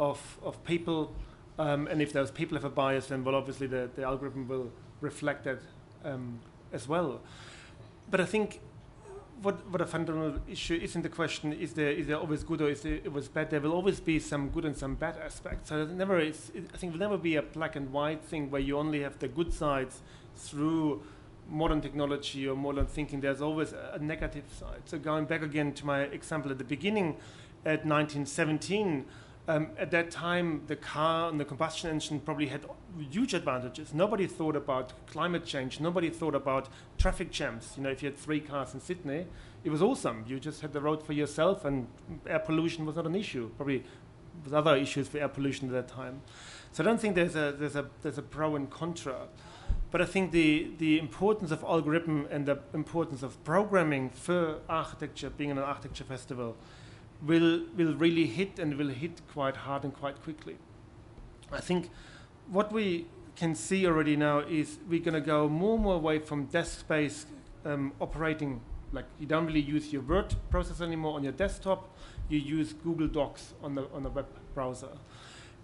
of of people, um, and if those people have a bias, then well, obviously the, the algorithm will reflect that um, as well. But I think what, what a fundamental issue isn't the question is there is there always good or is it was bad? There will always be some good and some bad aspects. So never is I think will never be a black and white thing where you only have the good sides through modern technology or modern thinking. There's always a negative side. So going back again to my example at the beginning at 1917 um, at that time, the car and the combustion engine probably had huge advantages. Nobody thought about climate change. Nobody thought about traffic jams. You know, if you had three cars in Sydney, it was awesome. You just had the road for yourself, and air pollution was not an issue. Probably with other issues for air pollution at that time. So I don't think there's a there's a there's a pro and contra. But I think the, the importance of algorithm and the importance of programming for architecture, being an architecture festival, will will really hit and will hit quite hard and quite quickly. I think what we can see already now is we're going to go more and more away from desk-based um, operating. Like you don't really use your word processor anymore on your desktop. You use Google Docs on the on the web browser.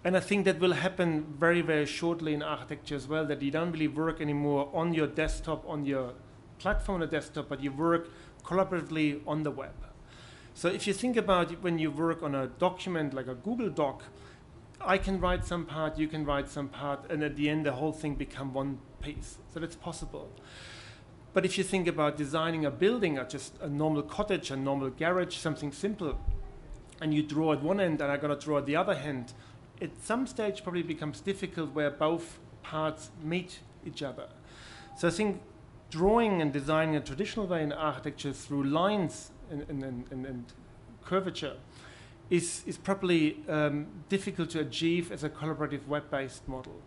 And I think that will happen very, very shortly in architecture as well, that you don't really work anymore on your desktop, on your platform on the desktop, but you work collaboratively on the web. So if you think about it, when you work on a document like a Google Doc, I can write some part, you can write some part, and at the end the whole thing become one piece. So that's possible. But if you think about designing a building, or just a normal cottage, a normal garage, something simple, and you draw at one end and going to draw at the other hand, at some stage probably becomes difficult where both parts meet each other. So I think drawing and designing a traditional way in architecture through lines and, and, and, and curvature is, is probably um, difficult to achieve as a collaborative web-based model.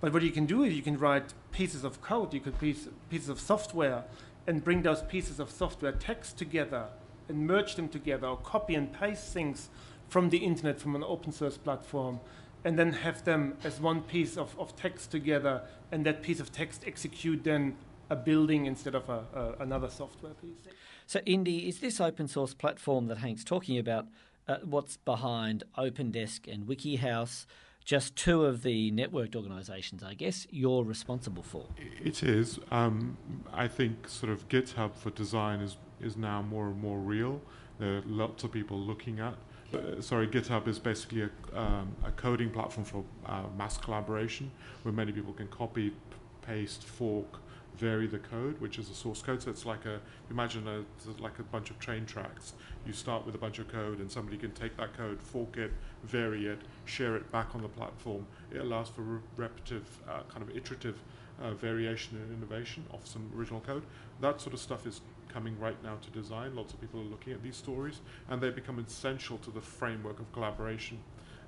But what you can do is you can write pieces of code, you could piece pieces of software, and bring those pieces of software text together and merge them together, or copy and paste things from the internet from an open source platform, and then have them as one piece of, of text together, and that piece of text execute then a building instead of a, a, another software piece. So, Indy, is this open source platform that Hank's talking about uh, what's behind OpenDesk and WikiHouse? Just two of the networked organisations, I guess, you're responsible for. It is. Um, I think sort of GitHub for design is, is now more and more real. There are lots of people looking at. Uh, sorry, GitHub is basically a, um, a coding platform for uh, mass collaboration where many people can copy, p- paste, fork, vary the code, which is a source code. So it's like a imagine a like a bunch of train tracks. You start with a bunch of code, and somebody can take that code, fork it, vary it, share it back on the platform. It allows for re- repetitive, uh, kind of iterative uh, variation and innovation of some original code. That sort of stuff is coming right now to design. Lots of people are looking at these stories, and they become essential to the framework of collaboration.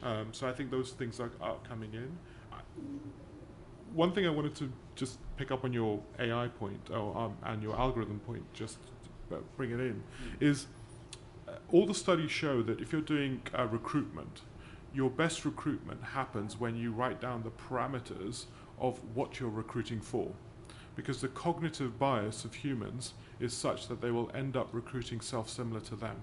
Um, so I think those things are, are coming in. I, one thing I wanted to just pick up on your AI point or, um, and your algorithm point, just bring it in, is uh, all the studies show that if you're doing uh, recruitment, your best recruitment happens when you write down the parameters of what you're recruiting for. Because the cognitive bias of humans is such that they will end up recruiting self similar to them.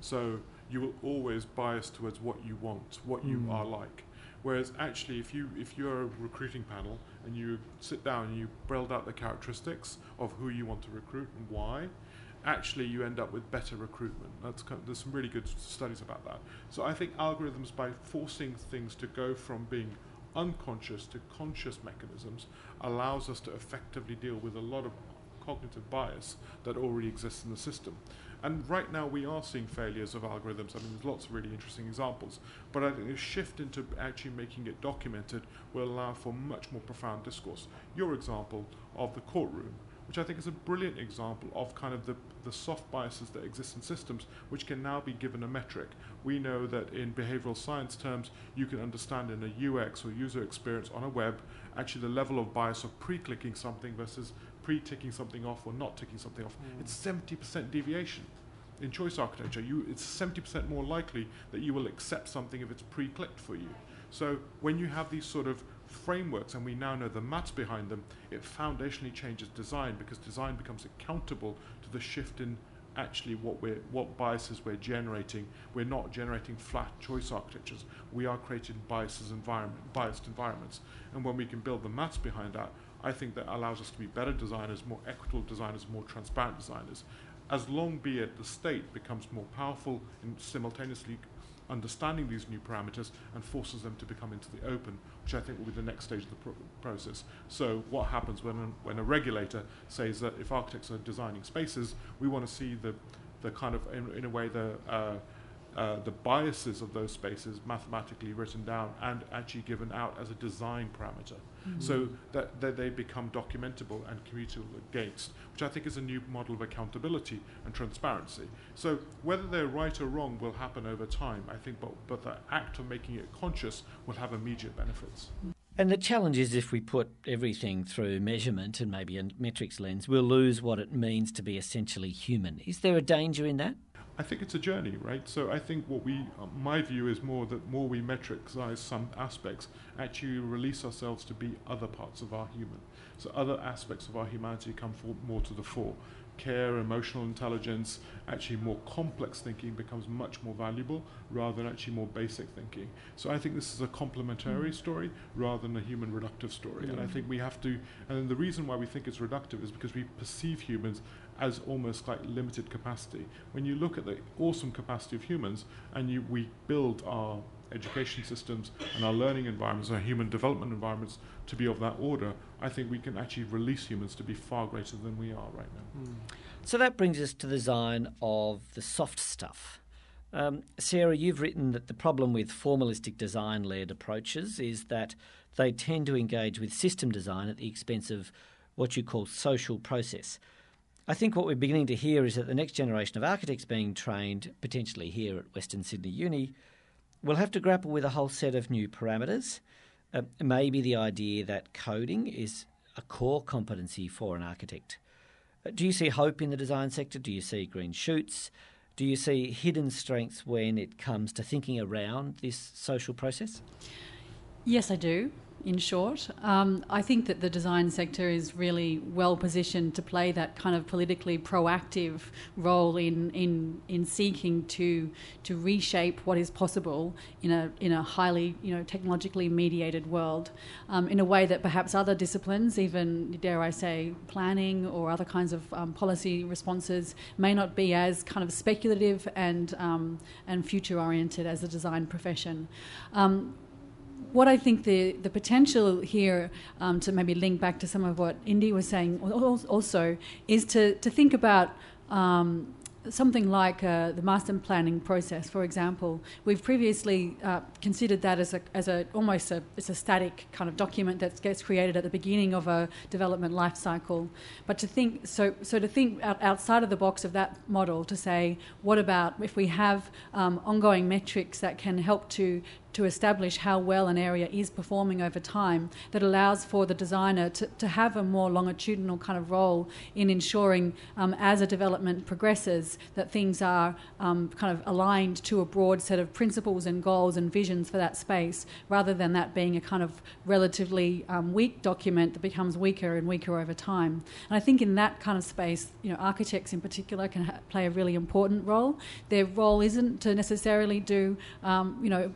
So you will always bias towards what you want, what you Mm. are like. Whereas actually, if you if you're a recruiting panel and you sit down and you build out the characteristics of who you want to recruit and why, actually you end up with better recruitment. That's kind of, there's some really good studies about that. So I think algorithms by forcing things to go from being unconscious to conscious mechanisms allows us to effectively deal with a lot of cognitive bias that already exists in the system. And right now we are seeing failures of algorithms. I mean, there's lots of really interesting examples. But I think a shift into actually making it documented will allow for much more profound discourse. Your example of the courtroom, which I think is a brilliant example of kind of the, the soft biases that exist in systems, which can now be given a metric. We know that in behavioral science terms, you can understand in a UX or user experience on a web actually the level of bias of pre-clicking something versus pre-ticking something off or not ticking something off. Hmm. It's 70% deviation. In choice architecture, you, it's 70% more likely that you will accept something if it's pre-clicked for you. So when you have these sort of frameworks and we now know the maths behind them, it foundationally changes design because design becomes accountable to the shift in actually what we're what biases we're generating. We're not generating flat choice architectures. We are creating biases environment biased environments. And when we can build the maths behind that, I think that allows us to be better designers, more equitable designers, more transparent designers. As long be it the state becomes more powerful in simultaneously understanding these new parameters and forces them to become into the open, which I think will be the next stage of the pro- process. So, what happens when when a regulator says that if architects are designing spaces, we want to see the, the kind of, in, in a way, the uh, uh, the biases of those spaces mathematically written down and actually given out as a design parameter Mm. so that, that they become documentable and commutable against, which I think is a new model of accountability and transparency. So whether they're right or wrong will happen over time, I think, but, but the act of making it conscious will have immediate benefits. And the challenge is if we put everything through measurement and maybe a metrics lens, we'll lose what it means to be essentially human. Is there a danger in that? I think it's a journey, right? So I think what we, uh, my view is more that more we metricize some aspects, actually release ourselves to be other parts of our human. So other aspects of our humanity come for, more to the fore. Care, emotional intelligence, actually more complex thinking becomes much more valuable rather than actually more basic thinking. So I think this is a complementary story rather than a human reductive story. And I think we have to, and the reason why we think it's reductive is because we perceive humans as almost like limited capacity. When you look at the awesome capacity of humans and you, we build our education systems and our learning environments, our human development environments to be of that order, I think we can actually release humans to be far greater than we are right now. So that brings us to the design of the soft stuff. Um, Sarah, you've written that the problem with formalistic design led approaches is that they tend to engage with system design at the expense of what you call social process. I think what we're beginning to hear is that the next generation of architects being trained, potentially here at Western Sydney Uni, will have to grapple with a whole set of new parameters. Uh, maybe the idea that coding is a core competency for an architect. Uh, do you see hope in the design sector? Do you see green shoots? Do you see hidden strengths when it comes to thinking around this social process? Yes, I do in short. Um, I think that the design sector is really well positioned to play that kind of politically proactive role in, in, in seeking to, to reshape what is possible in a, in a highly you know, technologically mediated world um, in a way that perhaps other disciplines, even dare I say planning or other kinds of um, policy responses, may not be as kind of speculative and, um, and future oriented as the design profession. What I think the, the potential here um, to maybe link back to some of what Indy was saying also is to, to think about um, something like uh, the master planning process, for example, we've previously uh, considered that as a, as a almost a, it's a static kind of document that gets created at the beginning of a development life cycle. But to think so, so to think out, outside of the box of that model, to say, what about if we have um, ongoing metrics that can help to to establish how well an area is performing over time that allows for the designer to, to have a more longitudinal kind of role in ensuring um, as a development progresses that things are um, kind of aligned to a broad set of principles and goals and visions for that space rather than that being a kind of relatively um, weak document that becomes weaker and weaker over time. And I think in that kind of space, you know, architects in particular can ha- play a really important role. Their role isn't to necessarily do, um, you know,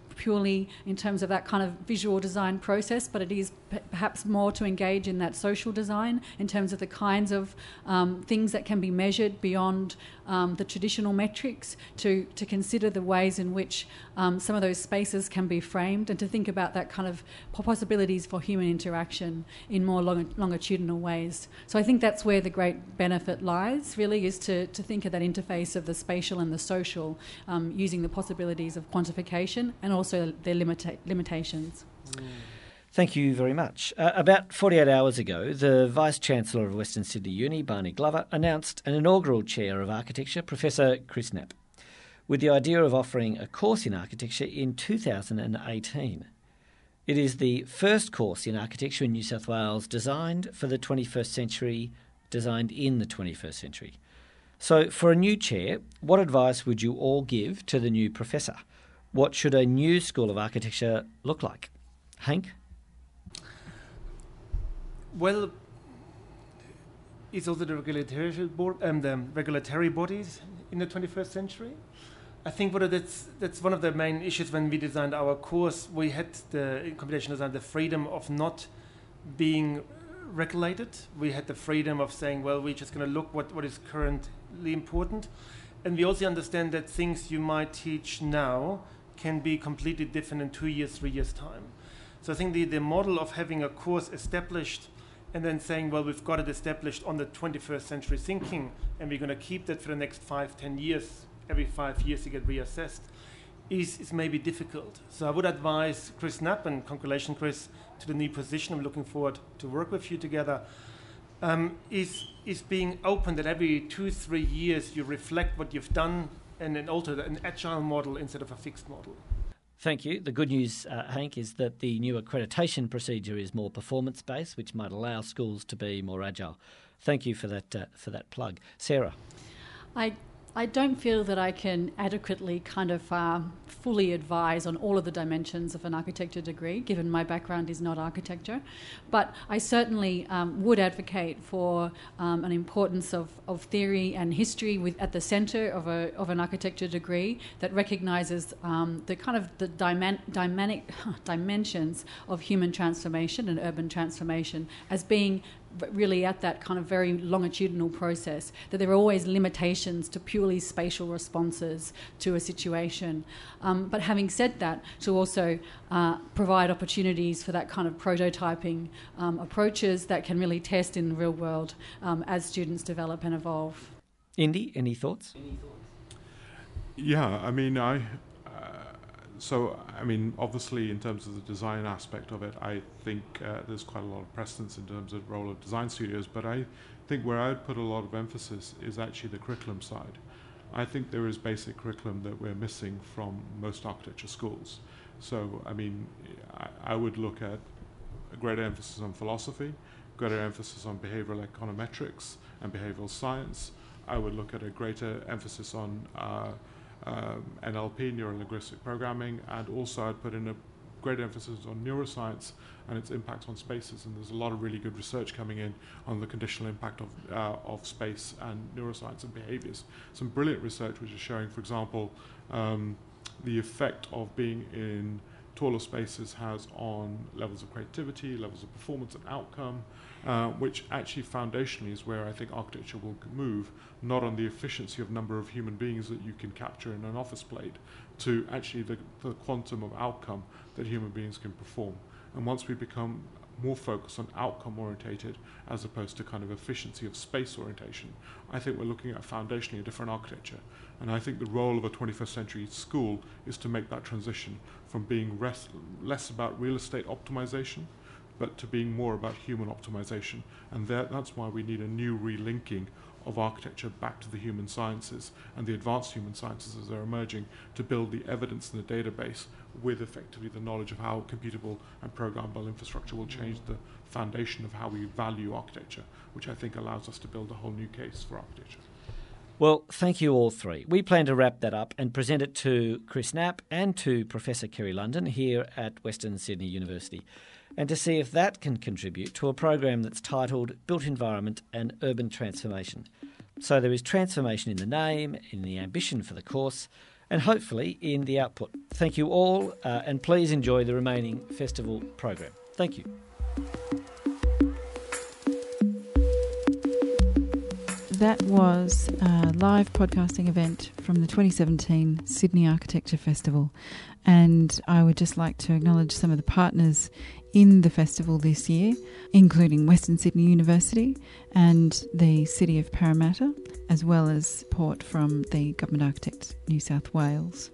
in terms of that kind of visual design process, but it is perhaps more to engage in that social design in terms of the kinds of um, things that can be measured beyond um, the traditional metrics, to, to consider the ways in which um, some of those spaces can be framed, and to think about that kind of possibilities for human interaction in more long, longitudinal ways. So I think that's where the great benefit lies, really, is to, to think of that interface of the spatial and the social um, using the possibilities of quantification and also their limita- limitations. Mm. Thank you very much. Uh, about 48 hours ago, the Vice Chancellor of Western Sydney Uni, Barney Glover, announced an inaugural Chair of Architecture, Professor Chris Knapp, with the idea of offering a course in architecture in 2018. It is the first course in architecture in New South Wales designed for the 21st century, designed in the 21st century. So, for a new chair, what advice would you all give to the new professor? What should a new School of Architecture look like? Hank? Well, it's also the regulatory board um, the regulatory bodies in the 21st century. I think what that's that's one of the main issues when we designed our course. We had the in computational design the freedom of not being regulated. We had the freedom of saying, well, we're just going to look what, what is currently important, and we also understand that things you might teach now can be completely different in two years, three years time. So I think the, the model of having a course established and then saying, well, we've got it established on the 21st century thinking, and we're going to keep that for the next five, ten years, every five years to get reassessed, is, is maybe difficult. So I would advise Chris Knapp, and congratulations, Chris, to the new position. I'm looking forward to work with you together. Um, is, is being open that every two, three years you reflect what you've done and then alter an agile model instead of a fixed model. Thank you. The good news, uh, Hank, is that the new accreditation procedure is more performance based, which might allow schools to be more agile. Thank you for that uh, for that plug, Sarah. I I don't feel that I can adequately kind of uh, fully advise on all of the dimensions of an architecture degree, given my background is not architecture. But I certainly um, would advocate for um, an importance of, of theory and history with, at the centre of, a, of an architecture degree that recognises um, the kind of the dyman, dynamic dimensions of human transformation and urban transformation as being really at that kind of very longitudinal process, that there are always limitations to purely spatial responses to a situation. Um, but having said that, to also uh, provide opportunities for that kind of prototyping um, approaches that can really test in the real world um, as students develop and evolve. Indy, any thoughts? Yeah, I mean, I so, I mean, obviously, in terms of the design aspect of it, I think uh, there's quite a lot of precedence in terms of role of design studios. But I think where I'd put a lot of emphasis is actually the curriculum side. I think there is basic curriculum that we're missing from most architecture schools. So, I mean, I, I would look at a greater emphasis on philosophy, greater emphasis on behavioral econometrics and behavioral science. I would look at a greater emphasis on uh, um, NLP, neuro linguistic programming, and also I'd put in a great emphasis on neuroscience and its impact on spaces. And there's a lot of really good research coming in on the conditional impact of, uh, of space and neuroscience and behaviors. Some brilliant research which is showing, for example, um, the effect of being in taller spaces has on levels of creativity, levels of performance and outcome, uh, which actually foundationally is where I think architecture will move, not on the efficiency of number of human beings that you can capture in an office plate, to actually the, the quantum of outcome that human beings can perform. And once we become more focused on outcome orientated as opposed to kind of efficiency of space orientation, I think we're looking at foundationally a different architecture. And I think the role of a 21st century school is to make that transition from being less about real estate optimization, but to being more about human optimization. And that, that's why we need a new relinking of architecture back to the human sciences and the advanced human sciences as they're emerging to build the evidence in the database with effectively the knowledge of how computable and programmable infrastructure will change the foundation of how we value architecture, which I think allows us to build a whole new case for architecture. Well, thank you all three. We plan to wrap that up and present it to Chris Knapp and to Professor Kerry London here at Western Sydney University, and to see if that can contribute to a program that's titled Built Environment and Urban Transformation. So there is transformation in the name, in the ambition for the course, and hopefully in the output. Thank you all, uh, and please enjoy the remaining festival program. Thank you. That was a live podcasting event from the 2017 Sydney Architecture Festival. And I would just like to acknowledge some of the partners in the festival this year, including Western Sydney University and the City of Parramatta, as well as support from the Government Architects New South Wales.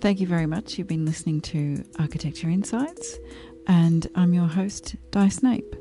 Thank you very much. You've been listening to Architecture Insights, and I'm your host, Di Snape.